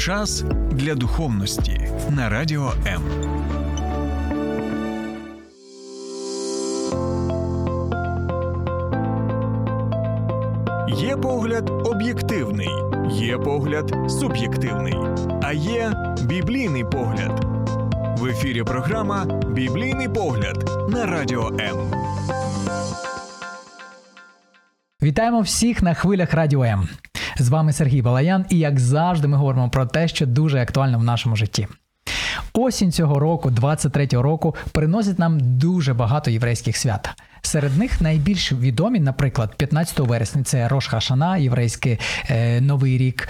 Час для духовності на радіо М. Є погляд об'єктивний, є погляд суб'єктивний, а є біблійний погляд. В ефірі програма Біблійний погляд на радіо М. Вітаємо всіх на хвилях Радіо М. З вами Сергій Балаян, і як завжди, ми говоримо про те, що дуже актуально в нашому житті. Осінь цього року, 23-го року, приносить нам дуже багато єврейських свят. Серед них найбільш відомі, наприклад, 15 вересня це Рош Хашана, єврейський е, Новий рік.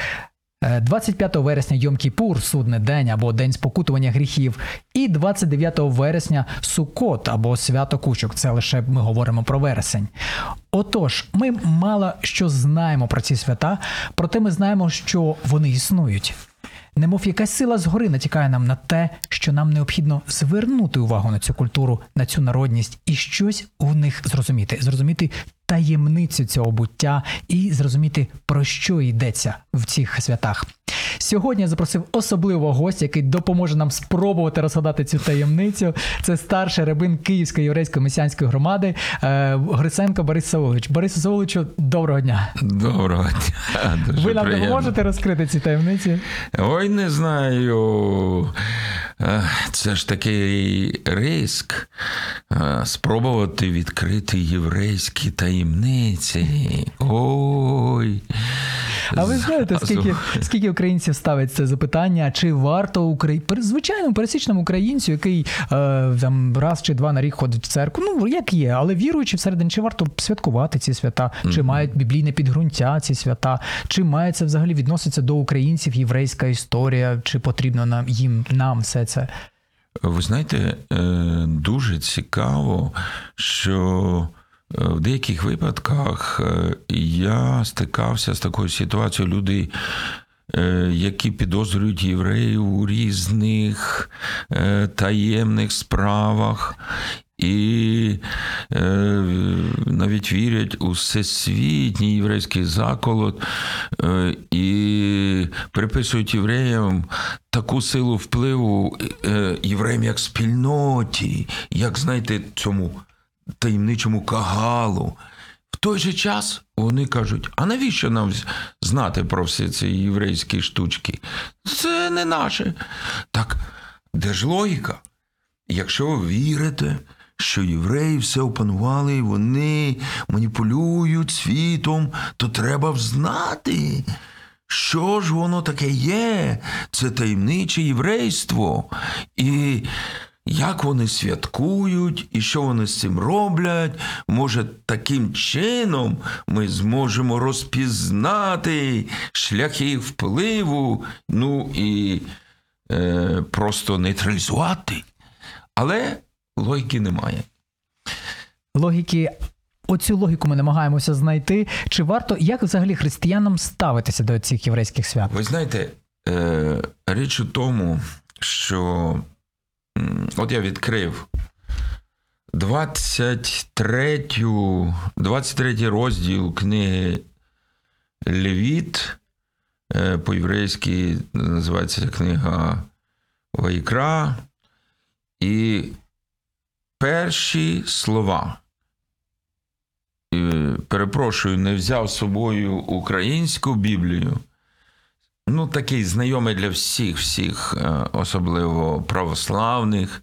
Е, 25 вересня Йом Кіпур, судний день або День спокутування гріхів, і 29 вересня Сукот або Свято Кучок. Це лише ми говоримо про вересень. Отож, ми мало що знаємо про ці свята, проте ми знаємо, що вони існують. Немов якась сила згори натякає нам на те, що нам необхідно звернути увагу на цю культуру, на цю народність і щось у них зрозуміти, зрозуміти таємницю цього буття і зрозуміти, про що йдеться в цих святах. Сьогодні я запросив особливого гостя, який допоможе нам спробувати розгадати цю таємницю. Це старший рабин Київської єврейської месіанської громади е, Гриценко Борис Савович. Борис Савовичу, доброго дня. Доброго дня. Дуже Ви нам приємно. можете розкрити ці таємниці? Ой, не знаю. Е, Це ж такий риск е, спробувати відкрити єврейські таємниці. Ой. А ви знаєте, скільки, скільки українців ставить це запитання, чи варто Украї... звичайному пересічному українцю, який е, там раз чи два на рік ходить в церкву, ну як є, але віруючи всередині, чи варто святкувати ці свята, чи мають біблійне підґрунтя ці свята, чи має це взагалі відноситься до українців єврейська історія, чи потрібно нам їм нам все це? Ви знаєте, е, дуже цікаво, що е, в деяких випадках е, я стикався з такою ситуацією. Люди, які підозрюють євреїв у різних таємних справах. І навіть вірять у всесвітній єврейський заколот і приписують євреям таку силу впливу е, євреям як спільноті, як знаєте, цьому таємничому кагалу. В той же час вони кажуть: а навіщо нам знати про всі ці єврейські штучки? Це не наше. Так, де ж логіка? Якщо ви вірите, що євреї все опанували, і вони маніпулюють світом, то треба взнати, що ж воно таке є, це таємниче єврейство. І як вони святкують, і що вони з цим роблять. Може, таким чином ми зможемо розпізнати шляхи впливу, ну і е, просто нейтралізувати. Але логіки немає. Логіки. Оцю логіку ми намагаємося знайти. Чи варто як взагалі християнам ставитися до цих єврейських свят? Ви знаєте, е, річ у тому, що от я відкрив 23, 23 розділ книги Левіт, е, по-єврейськи називається книга Вайкра. І перші слова. Перепрошую, не взяв з собою українську Біблію. Ну, такий знайомий для всіх, всіх, е, особливо православних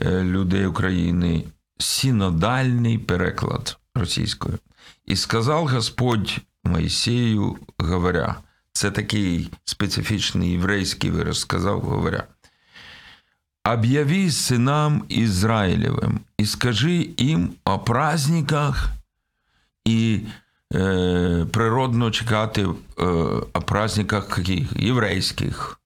е, людей України, синодальний переклад російською. І сказав Господь Моїсею, говоря, це такий специфічний єврейський вираз, сказав, говоря. Об'яви синам Ізраїлевим і скажи їм о праздниках і е, природно чекати е, о праздниках яких? єврейських,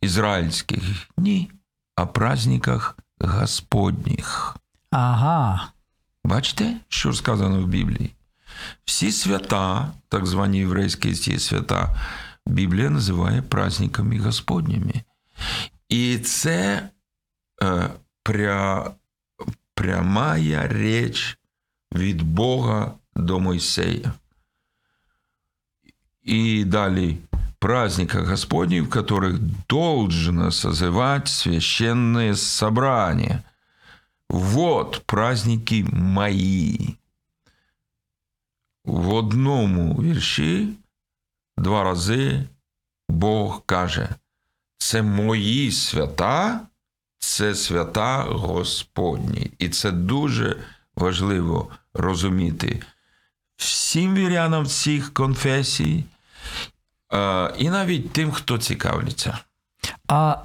ізраїльських. Ні, о праздниках Господніх. Ага. Бачите, що сказано в Біблії? Всі свята, так звані єврейські ці свята, Біблія називає праздниками Господніми. І це е, пря, прямая річ від Бога до Мойсея. І далі праздниках Господних, в которых должно созывать священное собрание. Вот праздники мои. В одному вірші два рази Бог каже: це мої свята, це свята Господні. І це дуже важливо розуміти всім вірянам всіх конфесій, і навіть тим, хто цікавиться. А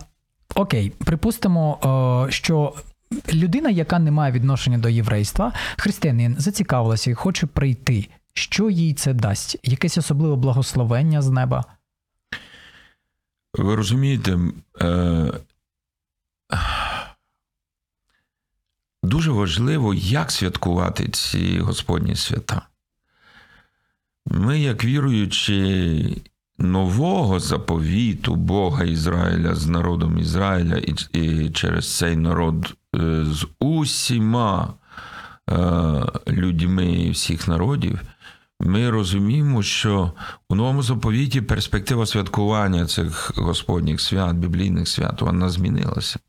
окей, припустимо, що людина, яка не має відношення до єврейства, християнин зацікавилася і хоче прийти. Що їй це дасть? Якесь особливе благословення з неба? Ви розумієте, е, дуже важливо, як святкувати ці Господні свята. Ми, як віруючи нового заповіту Бога Ізраїля з народом Ізраїля і, і через цей народ е, з усіма е, людьми всіх народів, ми розуміємо, що у новому заповіті перспектива святкування цих Господніх свят, біблійних свят, вона змінилася.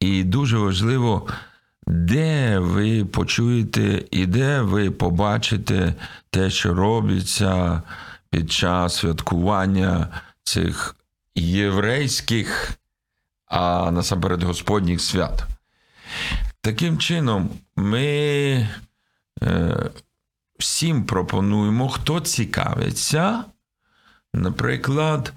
І дуже важливо, де ви почуєте і де ви побачите те, що робиться під час святкування цих єврейських, а насамперед Господніх свят. Таким чином, ми е, всім пропонуємо, хто цікавиться, наприклад,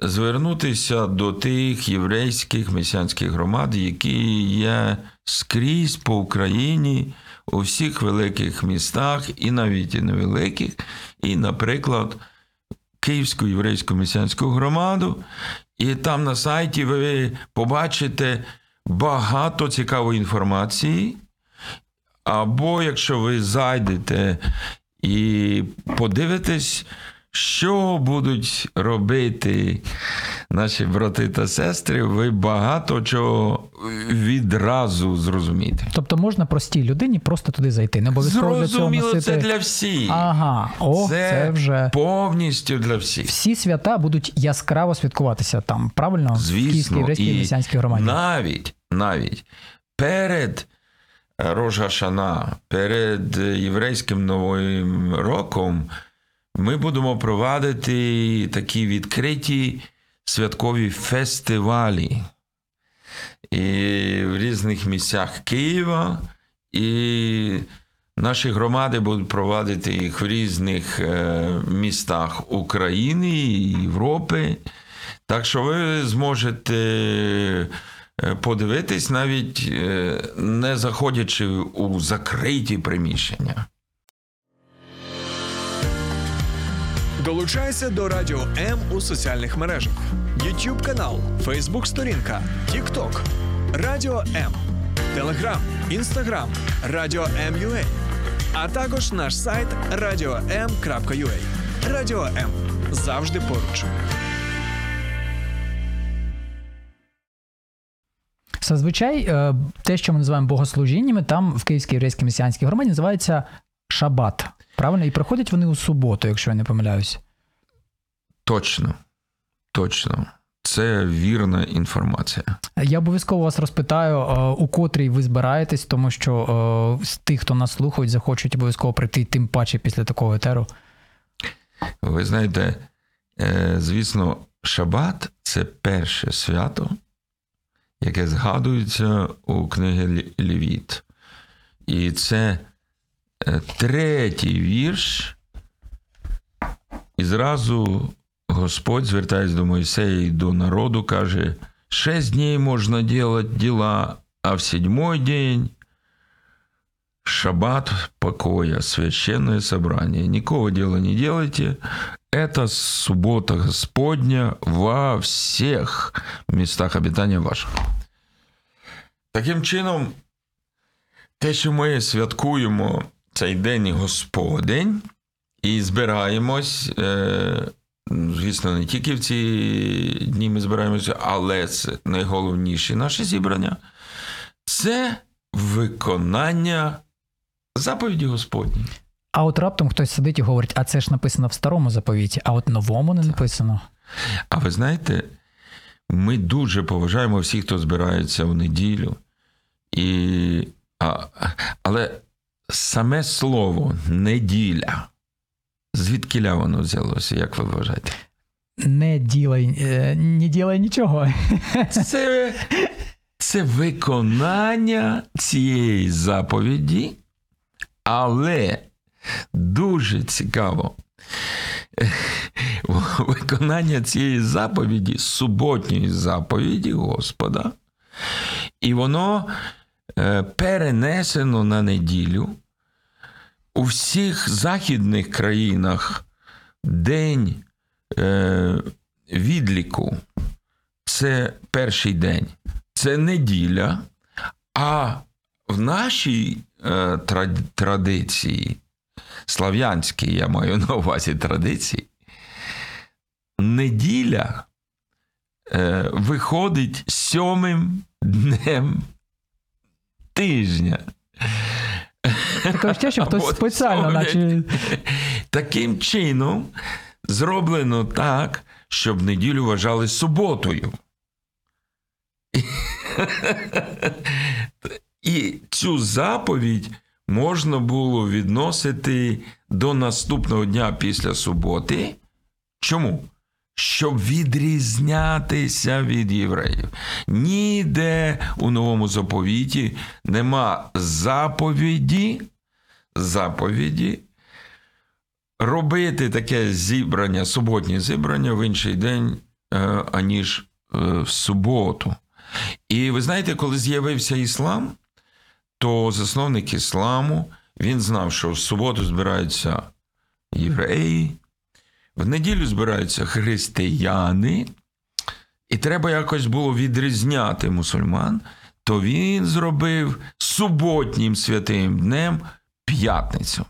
звернутися до тих єврейських месіанських громад, які є скрізь по Україні, у всіх великих містах, і навіть і невеликих, і, наприклад, Київську єврейську месіанську громаду, і там на сайті ви побачите багато цікавої інформації. Або якщо ви зайдете і подивитесь, що будуть робити наші брати та сестри, ви багато чого відразу зрозумієте. Тобто можна простій людині просто туди зайти. Не обов'язково для цього Зрозуміло, носити... це для всіх. Ага, о, це, це вже повністю для всіх. всі свята будуть яскраво святкуватися там, правильно? в Київській Звісно, єврейській і месіанській громаді. навіть, навіть перед Рожа Шана, перед єврейським новим роком, ми будемо провадити такі відкриті святкові фестивалі і в різних місцях Києва, і наші громади будуть провадити їх в різних е, містах України і Європи. Так що ви зможете е, подивитись, навіть е, не заходячи у закриті приміщення. Долучайся до Радіо М у соціальних мережах: YouTube канал, Facebook сторінка, TikTok, Радіо М, Телеграм, Інстаграм, Радіо М.Ua, а також наш сайт radio.m.ua. Радіо М завжди поруч. Зазвичай е, те, що ми називаємо богослужіннями, там в Київській єврейській месіанській громаді називається шабат. Правильно? І проходять вони у суботу, якщо я не помиляюсь. Точно, точно. Це вірна інформація. Я обов'язково вас розпитаю, е, у котрій ви збираєтесь, тому що е, з тих, хто нас слухають, захочуть обов'язково прийти, тим паче після такого етеру. Ви знаєте, е, звісно, Шабат це перше свято, яке згадується у книгі Лі- Левіт. І це е, третій вірш. І зразу Господь, звертається до Мойсея і до народу, каже: шесть дней можна делать дела, а в седьмой день шаббат покоя, священное собрание. Никакого дела не делайте. Это суббота Господня во всех местах обитания ваших. Таким чином, те, що ми святкуємо цей день Господень і збираємось, е, звісно, не тільки в ці дні ми збираємося, але це найголовніше наше зібрання. Це виконання заповіді Господні. А от раптом хтось сидить і говорить, а це ж написано в старому заповіті, а от новому не написано. А ви знаєте, ми дуже поважаємо всіх, хто збирається в неділю. І, а, але саме слово неділя, звідкиля воно взялося, як ви вважаєте? Не ділай, е, не ділай нічого. Це, це виконання цієї заповіді, але дуже цікаво. Виконання цієї заповіді, суботньої заповіді Господа, і воно е, перенесено на неділю. У всіх західних країнах день е, відліку це перший день, це неділя, а в нашій е, традиції, слав'янській, я маю на увазі традиції, неділя е, виходить сьомим днем тижня. Таке що хтось спеціально, наче. Таким чином зроблено так, щоб неділю вважали суботою. І цю заповідь можна було відносити до наступного дня після суботи. Чому? Щоб відрізнятися від євреїв. Ніде у новому заповіті нема заповіді, заповіді робити таке зібрання, суботнє зібрання в інший день, е, аніж е, в суботу. І ви знаєте, коли з'явився іслам, то засновник ісламу він знав, що в суботу збираються євреї, в неділю збираються християни, і треба якось було відрізняти мусульман, то він зробив суботнім святим днем п'ятницю.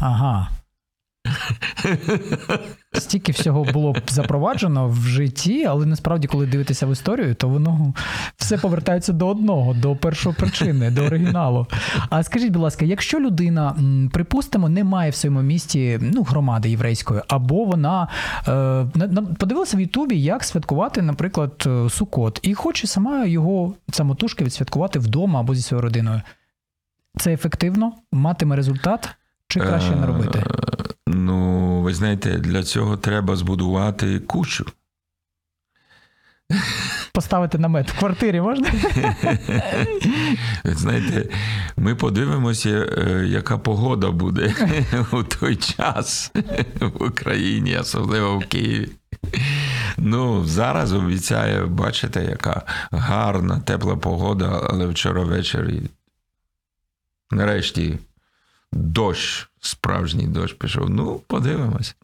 Ага. Стільки всього було б запроваджено в житті, але насправді, коли дивитися в історію, то воно все повертається до одного, до першої причини, до оригіналу. А скажіть, будь ласка, якщо людина, припустимо, не має в своєму місті ну, громади єврейської, або вона е, подивилася в Ютубі, як святкувати, наприклад, е, Сукот, і хоче сама його самотужки відсвяткувати вдома або зі своєю родиною. Це ефективно? Матиме результат? Чи краще не робити? Е, Ну, ви знаєте, для цього треба збудувати кучу. Поставити намет в квартирі можна? Знаєте, ми подивимося, е, яка погода буде у той час в Україні, особливо в Києві. Ну, зараз обіцяє, бачите, яка гарна, тепла погода, але вчора ввечері нарешті дощ, справжній дощ пішов. Ну, подивимось.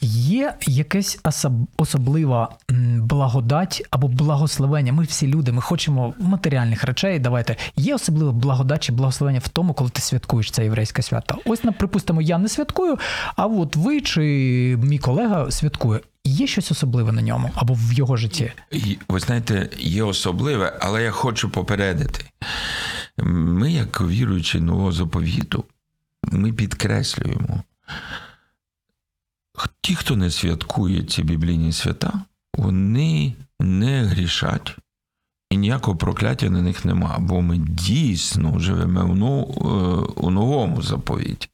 Є якась особ- особлива благодать або благословення. Ми всі люди, ми хочемо матеріальних речей. Давайте є особливе благодать чи благословення в тому, коли ти святкуєш це єврейське свято. Ось, припустимо, я не святкую, а от ви чи мій колега святкує. Є щось особливе на ньому або в його житті? Ви знаєте, є особливе, але я хочу попередити. Ми, як віруючі нового заповіту, ми підкреслюємо. Ті, хто не святкує ці біблійні свята, вони не грішать. І ніякого прокляття на них нема, бо ми дійсно живемо у, нов- е, у новому заповіті.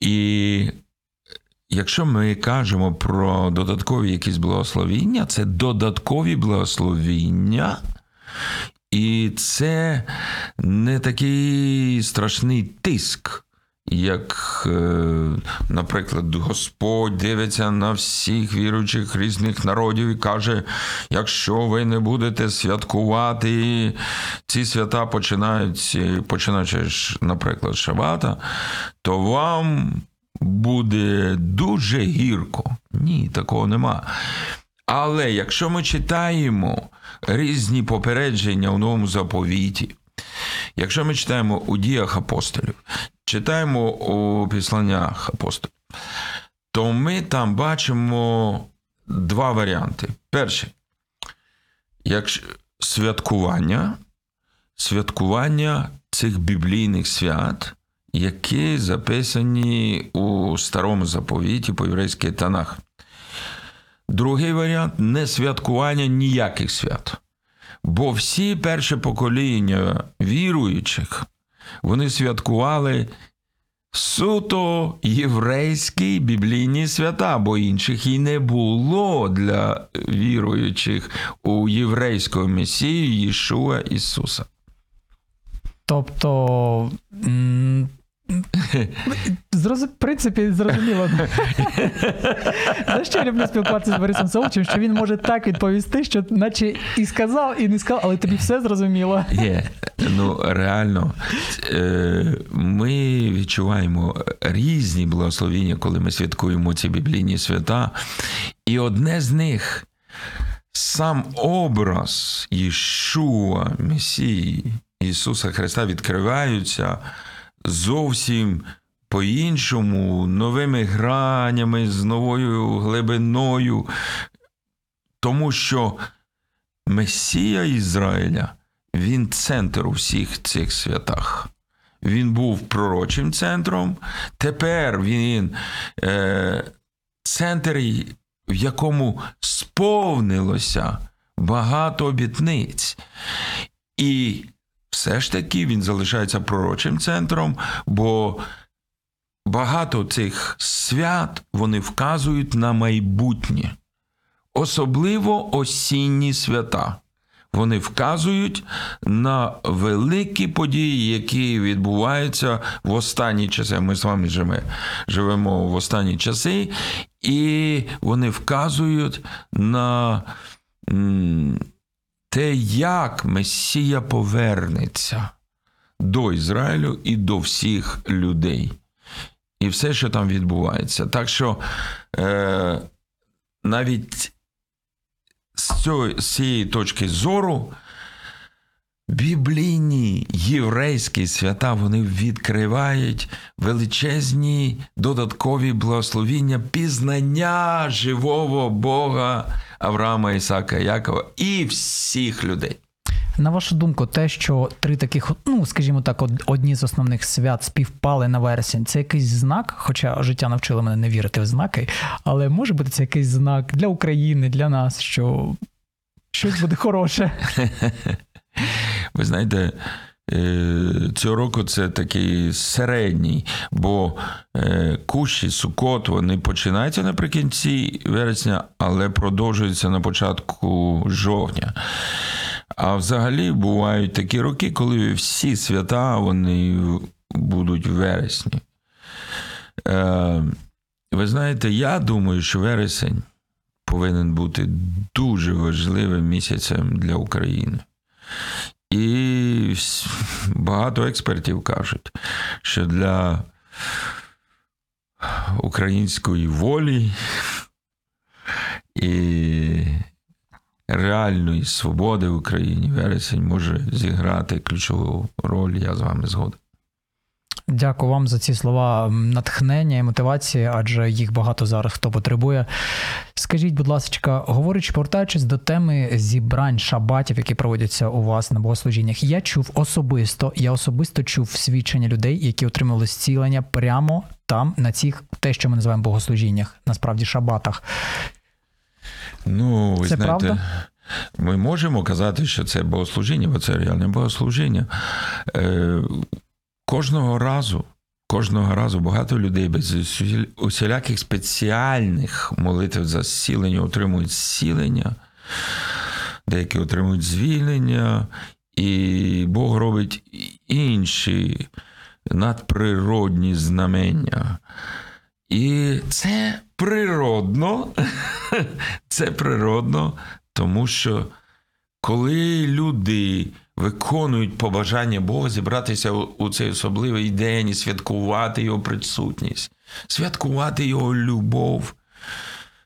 І Якщо ми кажемо про додаткові якісь благословіння, це додаткові благословіння, і це не такий страшний тиск, як, е, наприклад, Господь дивиться на всіх віруючих різних народів і каже: якщо ви не будете святкувати, ці свята починають, починаючи, наприклад, Шабата, то вам буде дуже гірко. Ні, такого нема. Але якщо ми читаємо різні попередження у новому заповіті, якщо ми читаємо у діях апостолів, читаємо у післаннях апостолів, то ми там бачимо два варіанти. Перший, якщо святкування, святкування цих біблійних свят які записані у старому заповіті по єврейський Танах. Другий варіант не святкування ніяких свят. Бо всі перше покоління віруючих вони святкували суто єврейські біблійні свята, бо інших і не було для віруючих у єврейського Месію Єшуа Ісуса. Тобто. Зрозу... В принципі, зрозуміло. За що я люблю спілкуватися з Борисом Соловчем, що він може так відповісти, що наче і сказав, і не сказав, але тобі все зрозуміло. Є. Ну, реально, е, ми відчуваємо різні благословіння, коли ми святкуємо ці біблійні свята. І одне з них сам образ Єшуа, Месії, Ісуса Христа відкриваються зовсім по-іншому, новими гранями, з новою глибиною. Тому що Месія Ізраїля, він центр у всіх цих святах. Він був пророчим центром, тепер він е, центр, в якому сповнилося багато обітниць. І все ж таки він залишається пророчим центром, бо багато цих свят вони вказують на майбутнє особливо осінні свята. Вони вказують на великі події, які відбуваються в останні часи. Ми з вами живемо, в останні часи, і вони вказують на те, як Месія повернеться до Ізраїлю і до всіх людей. І все, що там відбувається. Так що е, навіть з, цієї точки зору біблійні єврейські свята вони відкривають величезні додаткові благословіння пізнання живого Бога Авраама, Ісака, Якова і всіх людей. На вашу думку, те, що три таких, ну скажімо так, одні з основних свят співпали на вересень, це якийсь знак, хоча життя навчило мене не вірити в знаки, але може бути це якийсь знак для України, для нас, що щось буде хороше. Ви знаєте, е, цього року це такий середній, бо е, кущі, сукот, вони починаються наприкінці вересня, але продовжуються на початку жовтня. А взагалі бувають такі роки, коли всі свята вони будуть в вересні. Е, Ви знаєте, я думаю, що вересень повинен бути дуже важливим місяцем для України. І багато експертів кажуть, що для української волі і реальної свободи в Україні вересень може зіграти ключову роль. Я з вами згоден. Дякую вам за ці слова натхнення і мотивації, адже їх багато зараз хто потребує. Скажіть, будь ласка, говорячи, повертаючись до теми зібрань шабатів, які проводяться у вас на богослужіннях, я чув особисто, я особисто чув свідчення людей, які отримали зцілення прямо там, на цих те, що ми називаємо богослужіннях, насправді шабатах. Ну, ви Це знаєте, правда? ми можемо казати, що це богослужіння, бо це реальне богослужіння. Кожного разу, кожного разу багато людей без усіляких спеціальних молитв за зцілення отримують зцілення, деякі отримують звільнення, і Бог робить інші надприродні знамення. І це природно, це природно, тому що коли люди виконують побажання Бога зібратися у цей особливий день і святкувати його присутність, святкувати його любов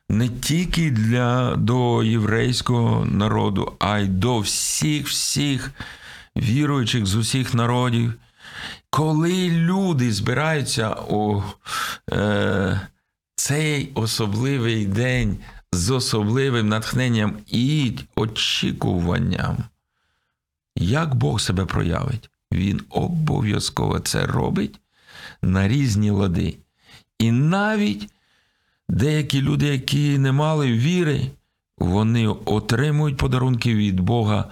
не тільки для, до єврейського народу, а й до всіх всіх віруючих з усіх народів. Коли люди збираються у е, цей особливий день з особливим натхненням і очікуванням, як Бог себе проявить, Він обов'язково це робить. на різні лади. І навіть деякі люди, які не мали віри, вони отримують подарунки від Бога,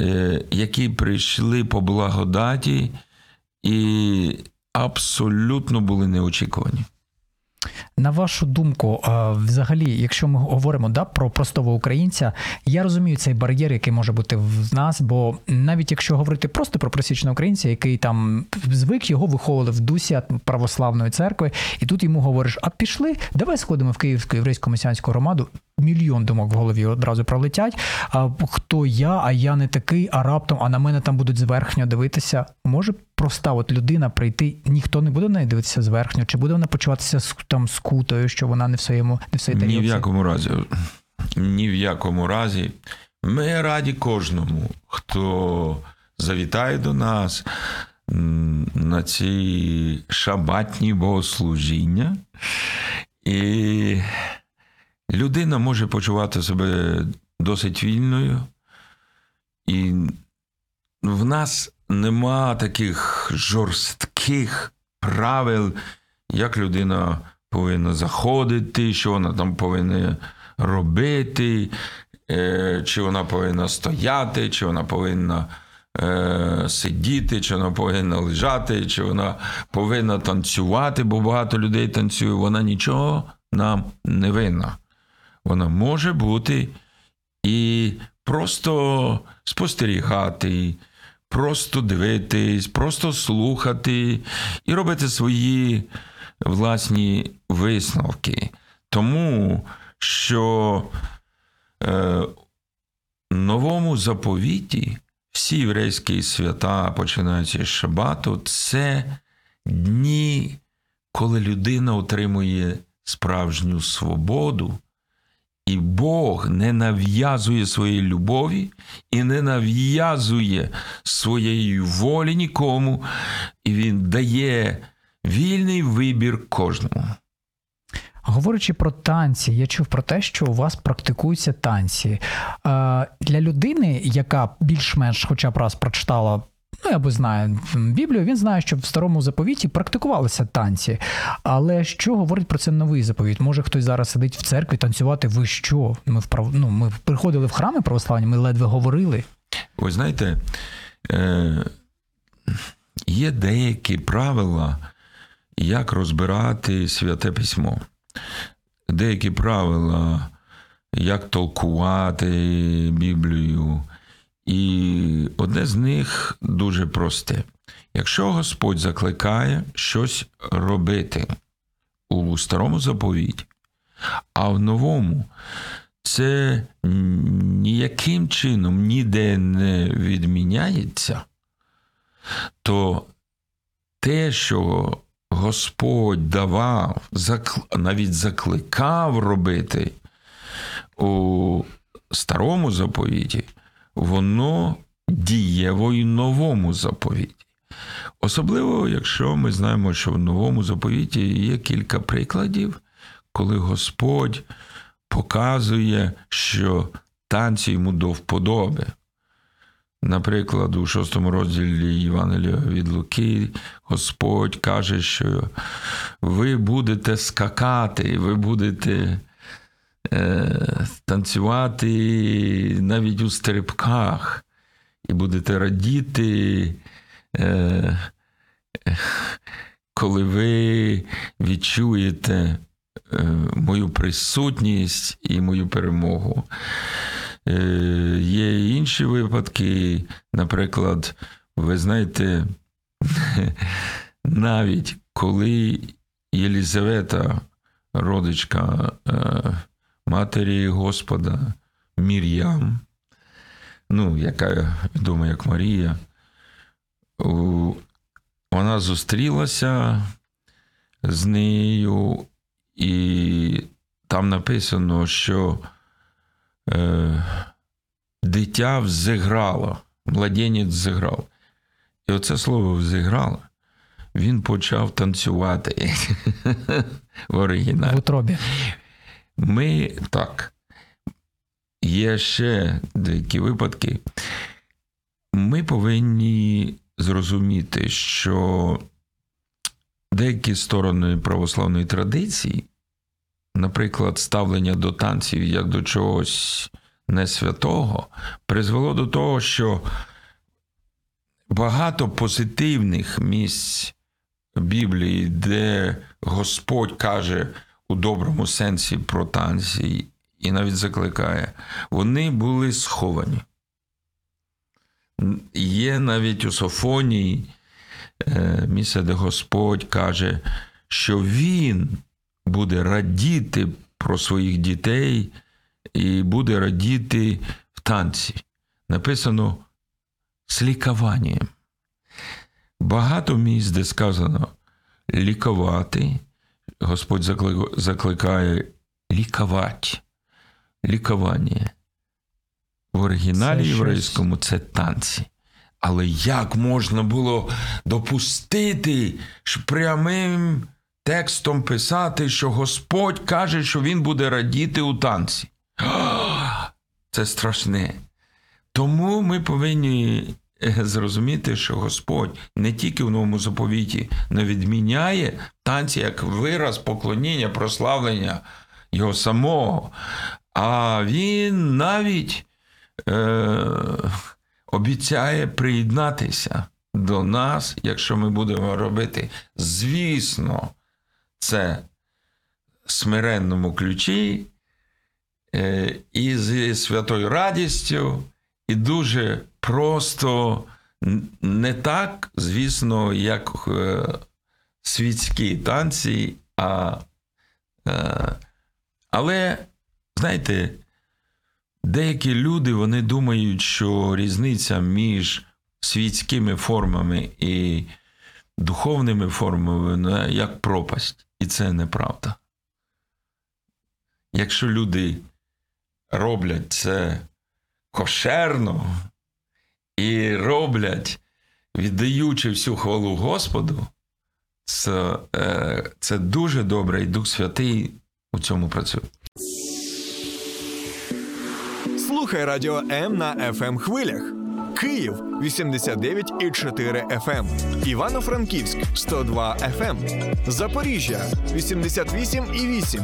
е, які прийшли по благодаті і абсолютно були неочікувані. На вашу думку, е, взагалі, якщо ми говоримо да, про простого українця, я розумію цей бар'єр, який може бути в нас, бо навіть якщо говорити просто про просічного українця, який там звик, його виховували в дусі православної церкви, і тут йому говориш: а пішли, давай сходимо в Київську єврейську месіанську громаду. Мільйон думок в голові одразу пролетять. А хто я, а я не такий, а раптом, а на мене там будуть зверхньо дивитися. Може проста от людина прийти, ніхто не буде на неї дивитися зверхньо, чи буде вона почуватися там скутою, що вона не в своєму, не в своїй Ні в якому разі. Ні в якому разі. Ми раді кожному, хто завітає до нас на ці шабатні богослужіння. І людина може почувати себе досить вільною. І в нас нема таких жорстких правил, як людина повинна заходити, що вона там повинна робити, е, чи вона повинна стояти, чи вона повинна е, сидіти, чи вона повинна лежати, чи вона повинна танцювати, бо багато людей танцює. Вона нічого нам не винна. Вона може бути і просто спостерігати, просто дивитись, просто слухати і робити свої власні висновки. Тому що е, новому заповіті всі єврейські свята, починаються з Шабату, це дні, коли людина отримує справжню свободу. І Бог не нав'язує своєї любові і не нав'язує своєї волі нікому, і Він дає вільний вибір кожному. Говорячи про танці, я чув про те, що у вас практикуються танці. Е, Для людини, яка більш-менш хоча б раз прочитала. Ну, або знає Біблію, він знає, що в старому заповіті практикувалися танці. Але що говорить про це новий заповіт? Може хтось зараз сидить в церкві танцювати? Ви що? Ми вправ... ну, ми приходили в храми православні, ми ледве говорили. Ви знаєте, е, є деякі правила, як розбирати святе письмо. Деякі правила, як толкувати Біблію. І одне з них дуже просте. Якщо Господь закликає щось робити у старому заповіті, а в новому це ніяким чином ніде не відміняється, то те, що Господь давав, навіть закликав робити у старому заповіті, воно дієво і новому заповіті. Особливо, якщо ми знаємо, що в новому заповіті є кілька прикладів, коли Господь показує, що танці йому до вподоби. Наприклад, у шостому розділі Євангелія від Луки Господь каже, що ви будете скакати, ви будете танцювати навіть у стрибках, і будете радіти, е, коли ви відчуєте е, мою присутність і мою перемогу. Е, Є інші випадки, наприклад, ви знаєте, навіть коли Єлізавета, родичка е, матері Господа Мір'ям, ну, яка відома як Марія, вона зустрілася з нею, і там написано, що е, дитя взіграло, младенець взіграв. І оце слово взіграло, він почав танцювати в оригіналі. В утробі. Ми так. Є ще деякі випадки. Ми повинні зрозуміти, що деякі сторони православної традиції, наприклад, ставлення до танців як до чогось не святого, призвело до того, що багато позитивних місць Біблії, де Господь каже у доброму сенсі про танці і навіть закликає, вони були сховані. Є навіть у Софонії е, місце, де Господь каже, що Він буде радіти про своїх дітей і буде радіти в танці. Написано з лікуванням. Багато місць, де сказано лікувати. Господь закликає лікувати. Лікування. В оригіналі Це щось- єврейському це танці. Але як можна було допустити прямим текстом писати, що Господь каже, що він буде радіти у танці? Це страшне. Тому ми повинні зрозуміти, що Господь не тільки в новому заповіті не відміняє танці як вираз поклоніння, прославлення його самого, а він навіть е, обіцяє приєднатися до нас, якщо ми будемо робити, звісно, це смиренному ключі е, і зі святою радістю, і дуже просто не так, звісно, як е, світські танці, а, е, але, знаєте, деякі люди вони думають, що різниця між світськими формами і духовними формами вона як пропасть. І це неправда. Якщо люди роблять це кошерно і роблять, віддаючи всю хвалу Господу, це, е, це дуже добре, і Дух Святий у цьому працює. Слухай радіо М на fm хвилях. Київ 89,4 FM, Івано-Франківськ 102 FM, Запоріжжя 88,8,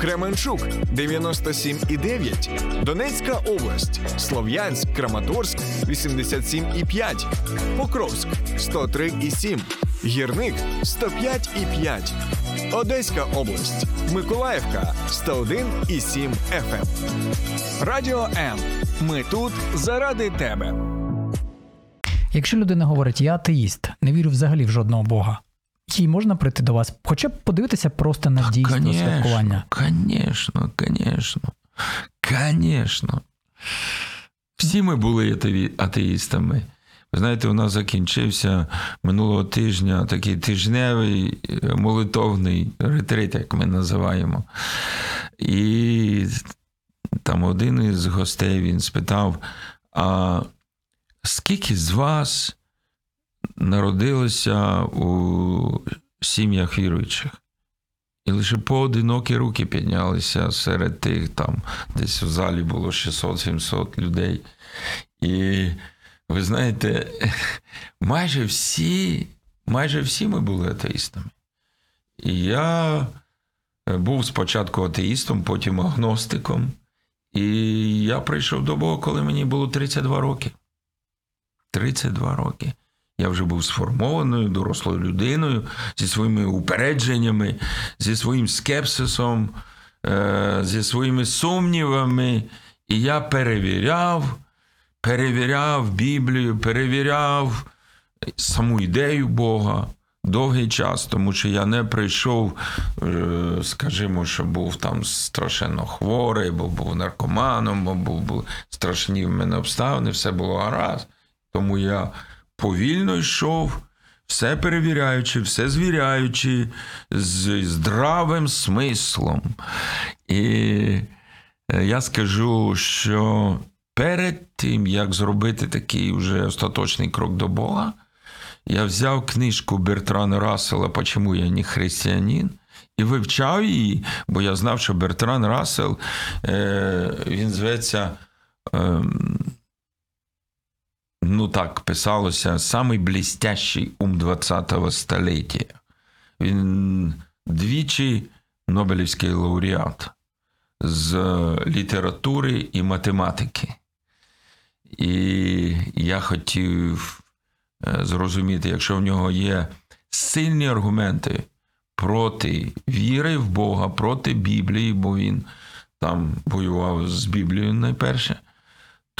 Кременчук 97,9, Донецька область, Слов'янськ, Краматорськ 87,5, Покровськ 103,7, Гірник 105,5, Одеська область, Миколаївка 101,7 FM. Радіо М. Ми тут заради тебе. Якщо людина говорить, я атеїст, не вірю взагалі в жодного Бога, їй можна прийти до вас, хоча б подивитися просто на дійство святкування. Конечно, конечно. Конечно. Всі ми були атеїстами. Ви знаєте, у нас закінчився минулого тижня такий тижневий е, молитовний ретрит, як ми називаємо. І там один із гостей він спитав: а скільки з вас народилося у сім'ях віруючих? І лише поодинокі руки піднялися серед тих, там десь в залі було 600-700 людей. І ви знаєте, майже всі, майже всі ми були атеїстами. І я е, був спочатку атеїстом, потім агностиком. І я прийшов до Бога, коли мені було 32 роки. 32 роки. Я вже був сформованою, дорослою людиною зі своїми упередженнями, зі своїм скепсисом, е, зі своїми сумнівами. І я перевіряв, перевіряв Біблію, перевіряв саму ідею Бога довгий час, тому що я не прийшов, е, скажімо, що був там страшенно хворий, бо був наркоманом, бо був, страшні в мене обставини, все було гаразд. Тому я повільно йшов, все перевіряючи, все звіряючи з здравим смислом. І е, я скажу, що перед тим, як зробити такий вже остаточний крок до Бога, я взяв книжку Бертрана Рассела «Почему я не християнин» і вивчав її, бо я знав, що Бертран Рассел, е, він зветься. Ну так писалося, самий блістящий ум 20-го століття. Він двічі Нобелівський лауреат з літератури і математики. І я хотів е, зрозуміти, якщо в нього є сильні аргументи проти віри в Бога, проти Біблії, бо він там воював з Біблією найперше,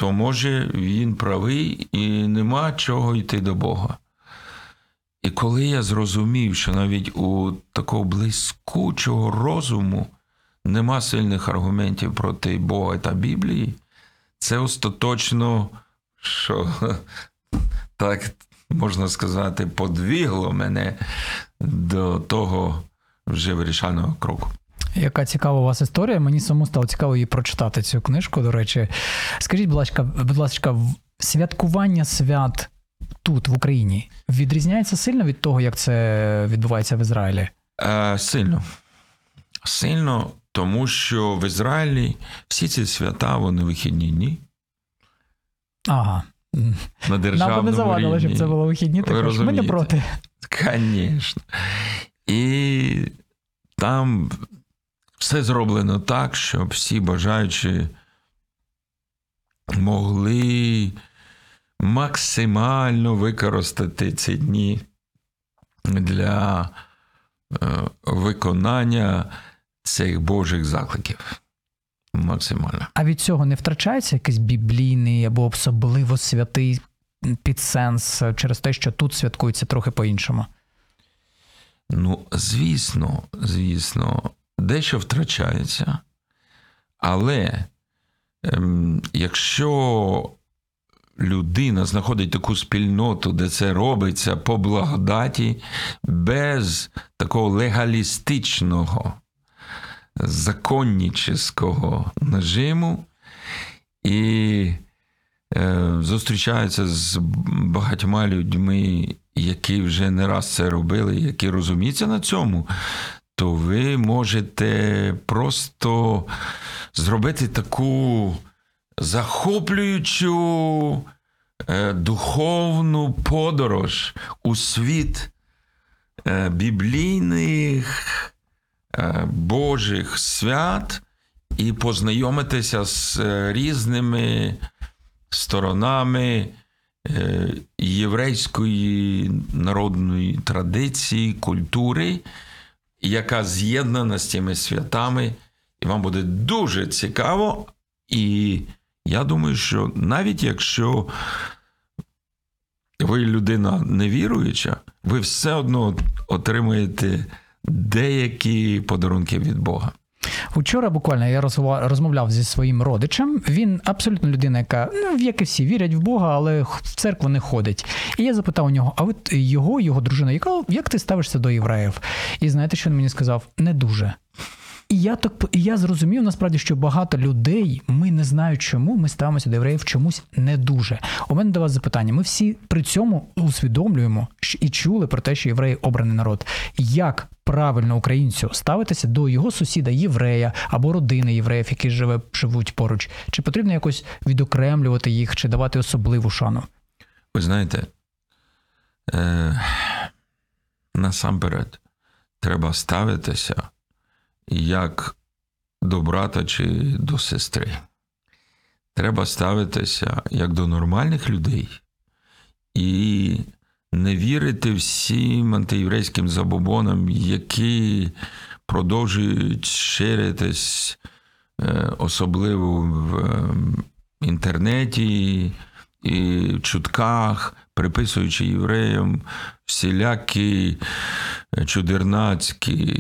то може він правий і нема чого йти до Бога. І коли я зрозумів, що навіть у такого блискучого розуму нема сильних аргументів проти Бога та Біблії, це остаточно, що так можна сказати, подвігло мене до того вже вирішального кроку. Яка цікава у вас історія? Мені самому стало цікаво її прочитати цю книжку. До речі, скажіть, будь ласка, будь ласка, святкування свят тут, в Україні, відрізняється сильно від того, як це відбувається в Ізраїлі? Е, сильно. Сильно, тому що в Ізраїлі всі ці свята, вони вихідні дні. Ага. На Нам би не завадило, рівні. щоб це було вихідні, Ви також ми не проти. Звісно. І там все зроблено так, щоб всі бажаючі могли максимально використати ці дні для е, виконання цих Божих закликів. Максимально. А від цього не втрачається якийсь біблійний або особливо святий підсенс через те, що тут святкується трохи по-іншому. Ну, звісно, звісно, дещо втрачається. Але ем, якщо людина знаходить таку спільноту, де це робиться по благодаті, без такого легалістичного, законнічого нажиму, і е, зустрічаються з багатьма людьми, які вже не раз це робили, які розуміються на цьому, то ви можете просто зробити таку захоплюючу е, духовну подорож у світ е, біблійних е, Божих свят і познайомитися з різними сторонами єврейської народної традиції, культури, яка з'єднана з цими святами, і вам буде дуже цікаво. І я думаю, що навіть якщо ви людина невіруюча, ви все одно отримаєте деякі подарунки від Бога. Учора буквально я розмовляв зі своїм родичем. Він абсолютно людина, яка ну, як і всі вірять в Бога, але в церкву не ходить. І я запитав у нього: а от його, його дружина, яка як ти ставишся до євреїв? І знаєте, що він мені сказав? Не дуже. І я так і я зрозумів насправді, що багато людей, ми не знаю чому, ми ставимося до євреїв чомусь не дуже. У мене до вас запитання. Ми всі при цьому усвідомлюємо і чули про те, що євреї обраний народ. Як правильно українцю ставитися до його сусіда єврея або родини євреїв, які живе, живуть поруч? Чи потрібно якось відокремлювати їх, чи давати особливу шану? Ви знаєте, е, насамперед треба ставитися як до брата чи до сестри. Треба ставитися як до нормальних людей і не вірити всім антиєврейським забобонам, які продовжують ширитись, е, особливо в е, інтернеті і в чутках, приписуючи євреям всілякі е, чудернацькі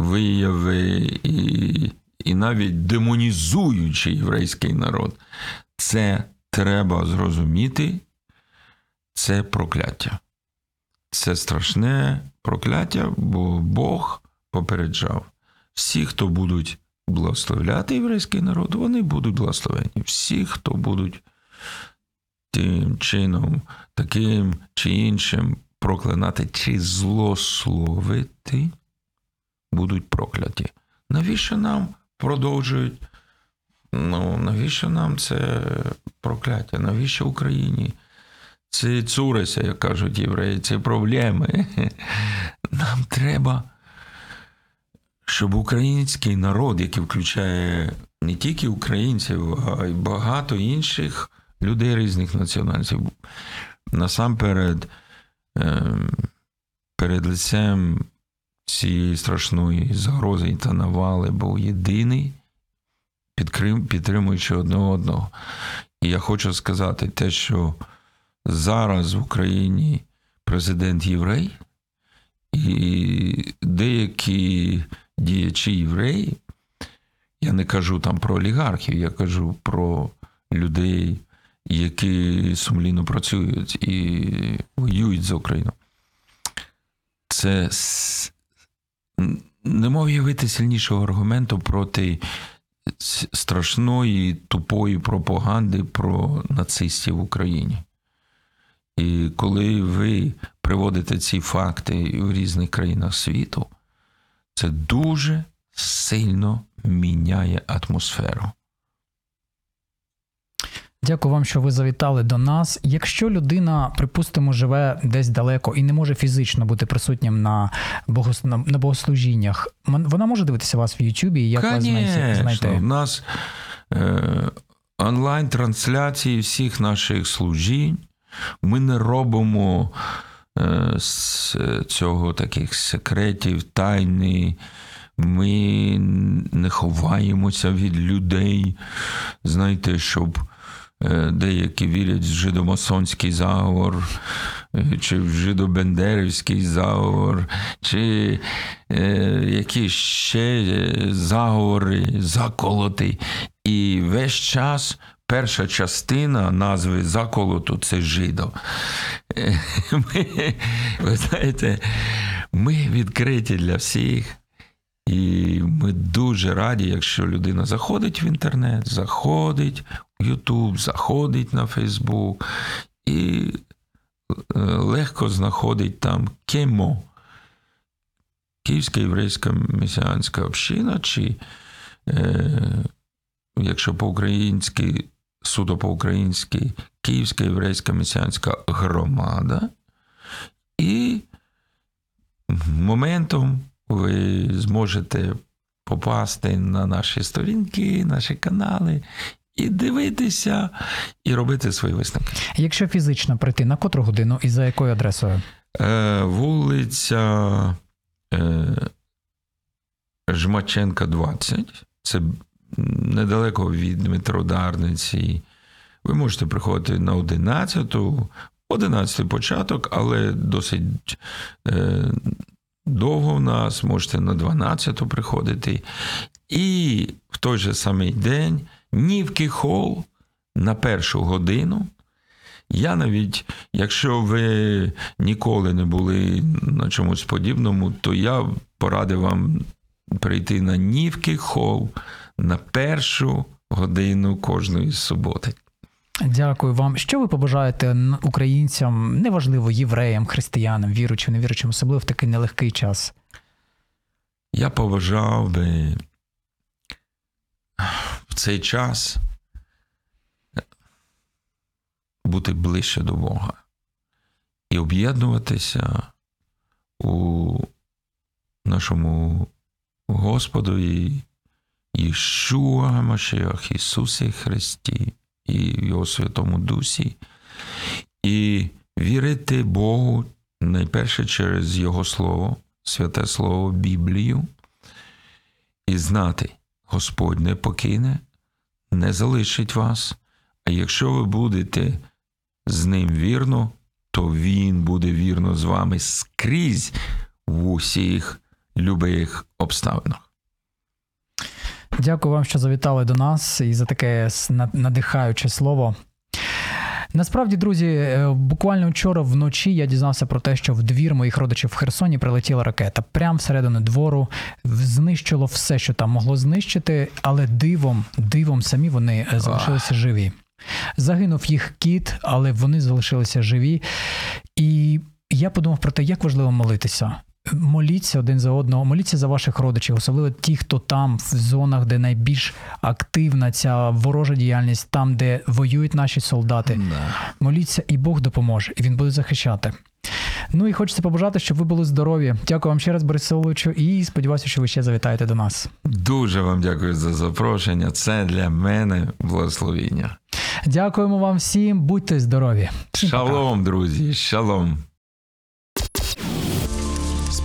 вияви і, і навіть демонізуючи єврейський народ. Це треба зрозуміти, це прокляття. Це страшне прокляття, бо Бог попереджав. Всі, хто будуть благословляти єврейський народ, вони будуть благословені. Всі, хто будуть тим чином, таким чи іншим проклинати чи злословити, будуть прокляті. Навіщо нам продовжують? Ну, навіщо нам це прокляття? Навіщо Україні? Це цуреся, як кажуть євреї, це проблеми. нам треба, щоб український народ, який включає не тільки українців, а й багато інших людей різних національностей, насамперед ем, перед лицем цієї страшної загрози та навали був єдиний, підтримуючи одне одного. І я хочу сказати те, що зараз в Україні президент єврей, і деякі діячі євреї, я не кажу там про олігархів, я кажу про людей, які сумлінно працюють і воюють за Україну. Це не мог уявити сильнішого аргументу проти страшної тупої пропаганди про нацистів в Україні. І коли ви приводите ці факти в різних країнах світу, це дуже сильно міняє атмосферу. Дякую вам, що ви завітали до нас. Якщо людина, припустимо, живе десь далеко і не може фізично бути присутнім на, богос... на богослужіннях, вона може дивитися вас в Ютубі як вас знайти? У нас е, онлайн-трансляції всіх наших служінь. Ми не робимо е, з цього таких секретів, тайни. Ми не ховаємося від людей. Знаєте, щоб деякі вірять в жидомасонський заговор, е, чи в жидобендерівський заговор, чи е, якісь ще е, заговори, заколоти. І весь час перша частина назви заколоту це жидо. Е, Ми, ви знаєте, ми відкриті для всіх. І ми дуже раді, якщо людина заходить в інтернет, заходить Ютуб, заходить на Фейсбук і е, легко знаходить там кемо. Київська єврейська месіанська община, чи е, якщо по-українськи, суто по-українськи, Київська єврейська месіанська громада. І моментом ви зможете попасти на наші сторінки, наші канали і дивитися, і робити свої висновки. Якщо фізично прийти, на котру годину і за якою адресою? Е, вулиця е, Жмаченка, 20. Це недалеко від метродарниці. Ви можете приходити на 11, 11 початок, але досить е, довго в нас, можете на 12-ту приходити. І в той же самий день Нівки Хол на першу годину. Я навіть, якщо ви ніколи не були на чомусь подібному, то я порадив вам прийти на Нівки Хол на першу годину кожної суботи. Дякую вам. Що ви побажаєте українцям, неважливо, євреям, християнам, віруючим, невіруючим, особливо в такий нелегкий час? Я побажав би в цей час бути ближче до Бога і об'єднуватися у нашому Господові Ішуа Машеях Ісусі Христі і Його Святому Дусі, і вірити Богу найперше через Його Слово, святе Слово, Біблію, і знати, Господь не покине, не залишить вас. А якщо ви будете з ним вірно, то Він буде вірно з вами скрізь в усіх любих обставинах. Дякую вам, що завітали до нас і за таке надихаюче слово. Насправді, друзі, е, буквально вчора вночі я дізнався про те, що в двір моїх родичів в Херсоні прилетіла ракета. Прямо всередину двору знищило все, що там могло знищити, але дивом, дивом самі вони е, залишилися живі. Загинув їх кіт, але вони залишилися живі. І я подумав про те, як важливо молитися. Моліться один за одного, моліться за ваших родичів, особливо ті, хто там, в зонах, де найбільш активна ця ворожа діяльність, там, де воюють наші солдати. Моліться, і Бог допоможе, і він буде захищати. Ну і хочеться побажати, щоб ви були здорові. Дякую вам ще раз, Борис Соловичу, і сподіваюся, що ви ще завітаєте до нас. Дуже вам дякую за запрошення. Це для мене благословіння. Дякуємо вам всім, будьте здорові. Шалом, друзі, шалом.